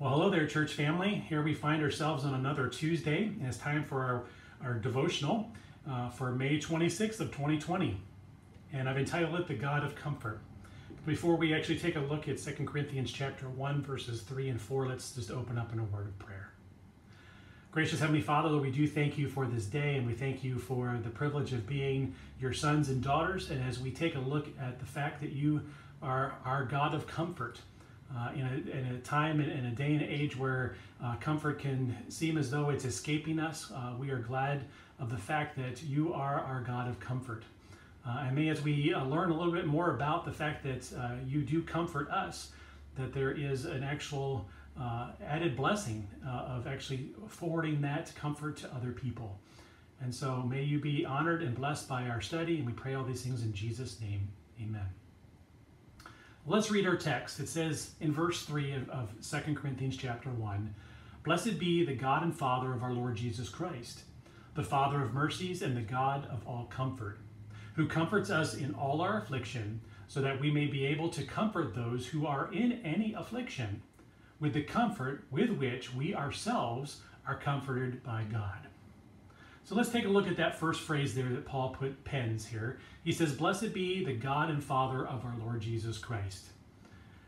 Well, hello there, church family. Here we find ourselves on another Tuesday, and it's time for our, our devotional uh, for May 26th of 2020. And I've entitled it The God of Comfort. Before we actually take a look at 2 Corinthians chapter 1, verses 3 and 4, let's just open up in a word of prayer. Gracious Heavenly Father, we do thank you for this day, and we thank you for the privilege of being your sons and daughters. And as we take a look at the fact that you are our God of comfort, uh, in, a, in, a, time in a day and age where uh, comfort can seem as though it's escaping us, uh, we are glad of the fact that you are our God of comfort. Uh, and may, as we uh, learn a little bit more about the fact that uh, you do comfort us, that there is an actual added blessing of actually forwarding that comfort to other people. And so may you be honored and blessed by our study, and we pray all these things in Jesus' name. Amen. Let's read our text. It says in verse 3 of, of 2 Corinthians chapter 1 Blessed be the God and Father of our Lord Jesus Christ, the Father of mercies and the God of all comfort, who comforts us in all our affliction, so that we may be able to comfort those who are in any affliction with the comfort with which we ourselves are comforted by God. So let's take a look at that first phrase there that Paul put pens here. He says, Blessed be the God and Father of our Lord Jesus Christ.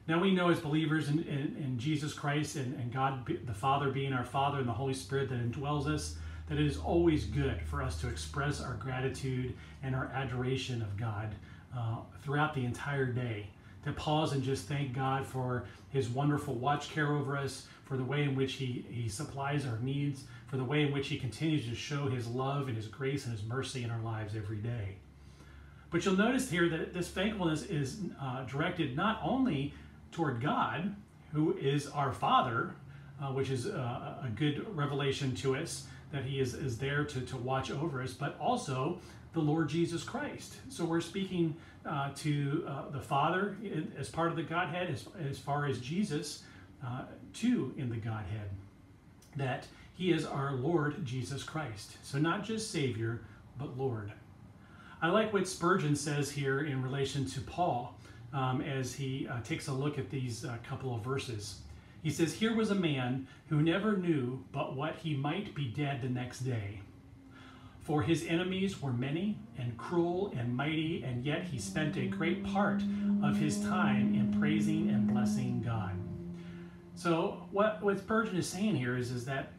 Now we know as believers in, in, in Jesus Christ and, and God, the Father being our Father and the Holy Spirit that indwells us, that it is always good for us to express our gratitude and our adoration of God uh, throughout the entire day. To pause and just thank God for his wonderful watch care over us, for the way in which he, he supplies our needs, for the way in which he continues to show his love and his grace and his mercy in our lives every day. But you'll notice here that this thankfulness is uh, directed not only toward God, who is our Father, uh, which is uh, a good revelation to us that He is, is there to, to watch over us, but also the Lord Jesus Christ. So we're speaking uh, to uh, the Father as part of the Godhead, as, as far as Jesus, uh, too, in the Godhead. That He is our Lord Jesus Christ. So not just Savior, but Lord. I like what Spurgeon says here in relation to Paul um, as he uh, takes a look at these uh, couple of verses. He says, Here was a man who never knew but what he might be dead the next day. For his enemies were many and cruel and mighty, and yet he spent a great part of his time in praising and blessing God. So, what, what Spurgeon is saying here is, is that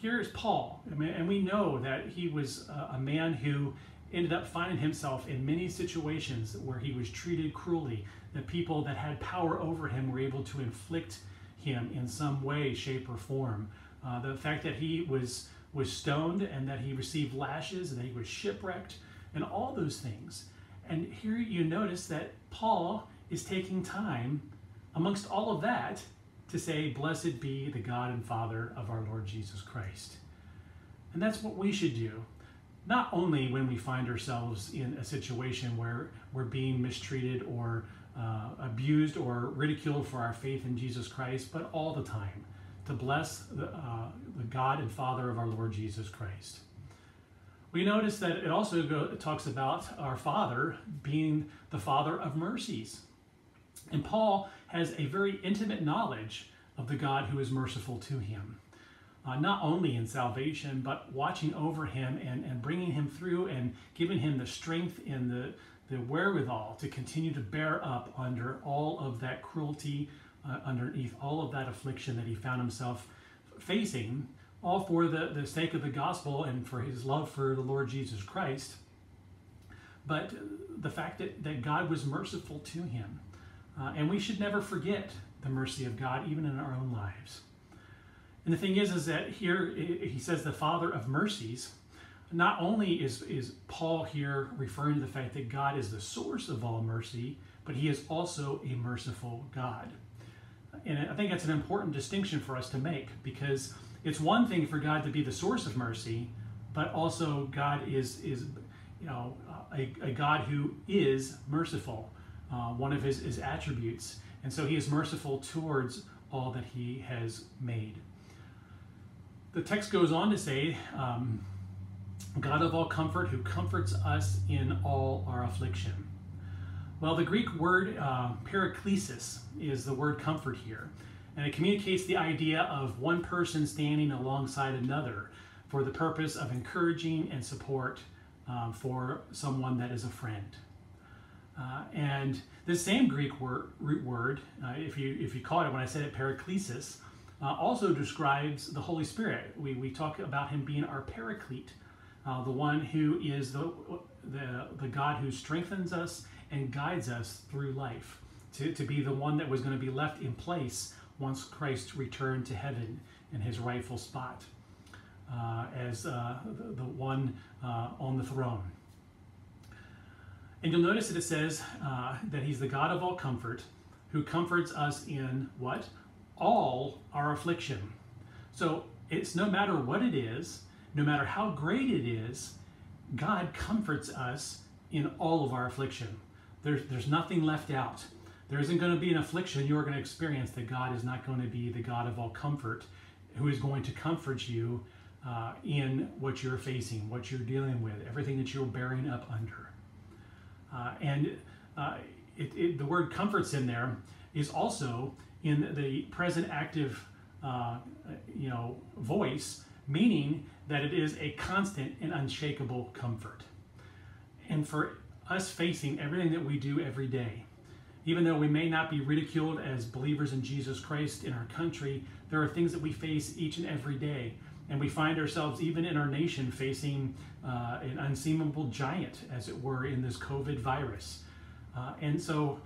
here's Paul, and we know that he was a man who ended up finding himself in many situations where he was treated cruelly. The people that had power over him were able to inflict him in some way, shape, or form. Uh, the fact that he was was stoned and that he received lashes and that he was shipwrecked and all those things. And here you notice that Paul is taking time amongst all of that to say, Blessed be the God and Father of our Lord Jesus Christ. And that's what we should do not only when we find ourselves in a situation where we're being mistreated or uh, abused or ridiculed for our faith in Jesus Christ, but all the time to bless the, uh, the God and Father of our Lord Jesus Christ. We notice that it also go, it talks about our Father being the Father of mercies. And Paul has a very intimate knowledge of the God who is merciful to him uh, not only in salvation, but watching over him and, and bringing him through and giving him the strength and the, the wherewithal to continue to bear up under all of that cruelty, uh, underneath all of that affliction that he found himself facing, all for the, the sake of the gospel and for his love for the Lord Jesus Christ. But the fact that, that God was merciful to him. Uh, and we should never forget the mercy of God, even in our own lives. And the thing is, is that here he says the Father of mercies. Not only is, is Paul here referring to the fact that God is the source of all mercy, but he is also a merciful God. And I think that's an important distinction for us to make because it's one thing for God to be the source of mercy, but also God is, is you know, a, a God who is merciful, uh, one of his, his attributes. And so he is merciful towards all that he has made the text goes on to say, um, God of all comfort, who comforts us in all our affliction. Well, the Greek word uh, paraklesis is the word comfort here. And it communicates the idea of one person standing alongside another for the purpose of encouraging and support um, for someone that is a friend. Uh, and the same Greek word, root word, uh, if you if you caught it when I said it, paraklesis, uh, also describes the Holy Spirit. We, we talk about him being our paraclete, uh, the one who is the, the, the God who strengthens us and guides us through life, to, to be the one that was going to be left in place once Christ returned to heaven in his rightful spot uh, as uh, the, the, one uh, on the throne. And you'll notice that it says uh, that he's the God of all comfort, who comforts us in what? All our affliction. So it's no matter what it is, no matter how great it is, God comforts us in all of our affliction. There's, there's nothing left out. There isn't going to be an affliction you're going to experience that God is not going to be the God of all comfort, who is going to comfort you uh, in what you're facing, what you're dealing with, everything that you're bearing up under. Uh, and uh, it, it, the word comforts in there is also in the present active uh, you know, voice, meaning that it is a constant and unshakable comfort. And for us facing everything that we do every day, even though we may not be ridiculed as believers in Jesus Christ in our country, there are things that we face each and every day and we find ourselves, even in our nation, facing uh, an unseemable giant, as it were, in this COVID virus. Uh, and so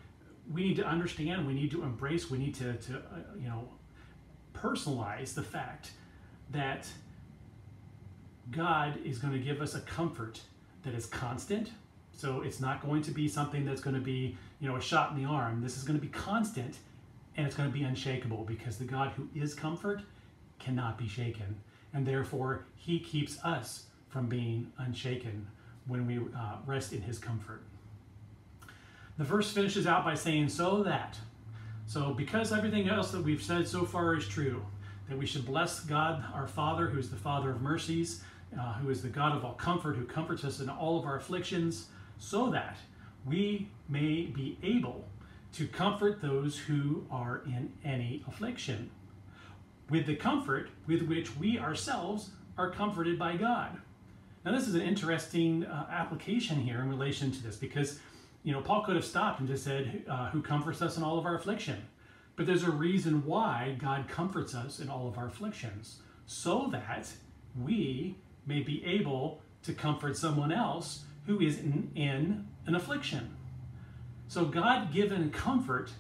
we need to understand, we need to embrace, we need to, to uh, you know, personalize the fact that God is going to give us a comfort that is constant. So it's not going to be something that's going to be, you know, a shot in the arm. This is going to be constant and it's going to be unshakable because the God who is comfort cannot be shaken and therefore he keeps us from being unshaken when we uh, rest in his comfort. The verse finishes out by saying, So that. So, because everything else that we've said so far is true, that we should bless God, our Father, who is the Father of mercies, uh, who is the God of all comfort, who comforts us in all of our afflictions, so that we may be able to comfort those who are in any affliction with the comfort with which we ourselves are comforted by God. Now, this is an interesting uh, application here in relation to this because, you know, Paul could have stopped and just said, uh, Who comforts us in all of our affliction? But there's a reason why God comforts us in all of our afflictions, so that we may be able to comfort someone else who is in, in an affliction. So, God given comfort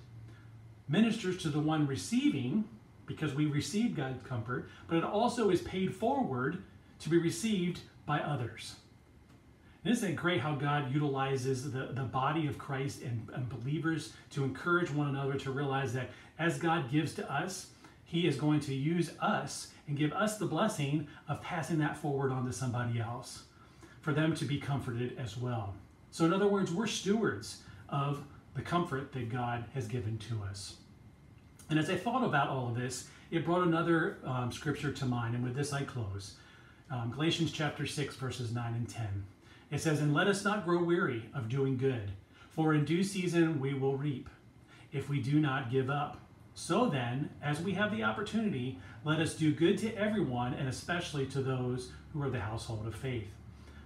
ministers to the one receiving because we receive God's comfort, but it also is paid forward to be received by others. Isn't it great how God utilizes the, the body of Christ and, and believers to encourage one another to realize that as God gives to us, He is going to use us and give us the blessing of passing that forward on to somebody else for them to be comforted as well. So, in other words, we're stewards of the comfort that God has given to us. And as I thought about all of this, it brought another um, scripture to mind, and with this I close. Um, Galatians chapter 6, verses 9 and 10. It says, And let us not grow weary of doing good, for in due season we will reap, if we do not give up. So then, as we have the opportunity, let us do good to everyone, and especially to those who are the household of faith.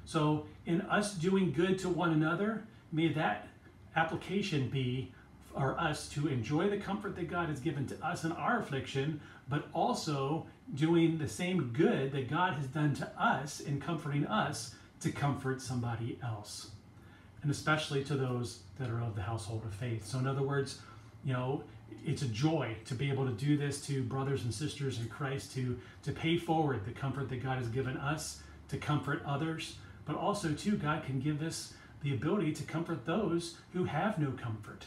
So, in us doing good to one another, may that application be are us to enjoy the comfort that God has given to us in our affliction, but also doing the same good that God has done to us in comforting us to comfort somebody else. And especially to those that are of the household of faith. So, in other words, you know, it's a joy to be able to do this to brothers and sisters in Christ, to, to pay forward the comfort that God has given us, to comfort others, but also, too, God can give us the ability to comfort those who have no comfort.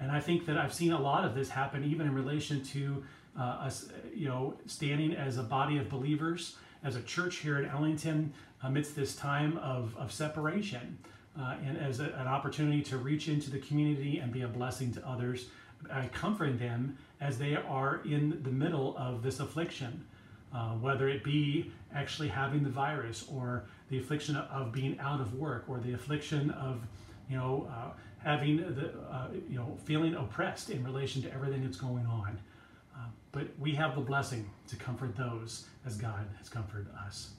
And I think that I've seen a lot of this happen even in relation to uh, us, you know, standing as a body of believers, as a church here in Ellington, amidst this time of, of separation, uh, and as a, an opportunity to reach into the community and be a blessing to others, uh, comforting them as they are in the middle of this affliction. Uh, whether it be actually having the virus or the affliction of being out of work or the affliction of you know uh, having the, uh, you know, feeling oppressed in relation to everything that's going on. Uh, we have the blessing to comfort those as God has comforted us.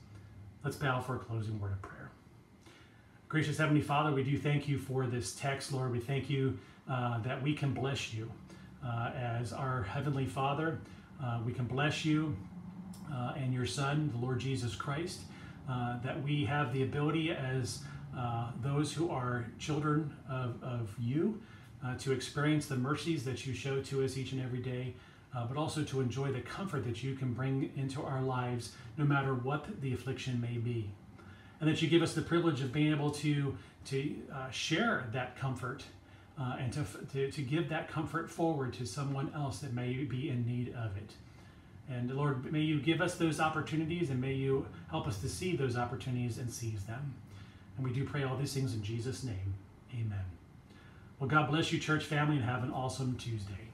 Let's bow for a closing word of prayer. Gracious Heavenly Father, we do thank you for this text, Lord. We thank you uh, that we can bless you uh, as our Heavenly Father. Uh, we can bless you uh, and your Son, the Lord Jesus Christ, uh, that we have the ability as those who are children of, of you to experience the mercies that you show to us each and every day. But also to enjoy the comfort that you can bring into our lives no matter what the affliction may be and that you give us the privilege of being able to to uh, share that comfort uh, and to, to, to give that comfort forward to someone else that may be in need of it. And Lord, may you give us those opportunities and may you help us to see those opportunities and seize them. And we do pray all these things in Jesus' name. Amen. Well, God bless you, church family, and have an awesome Tuesday.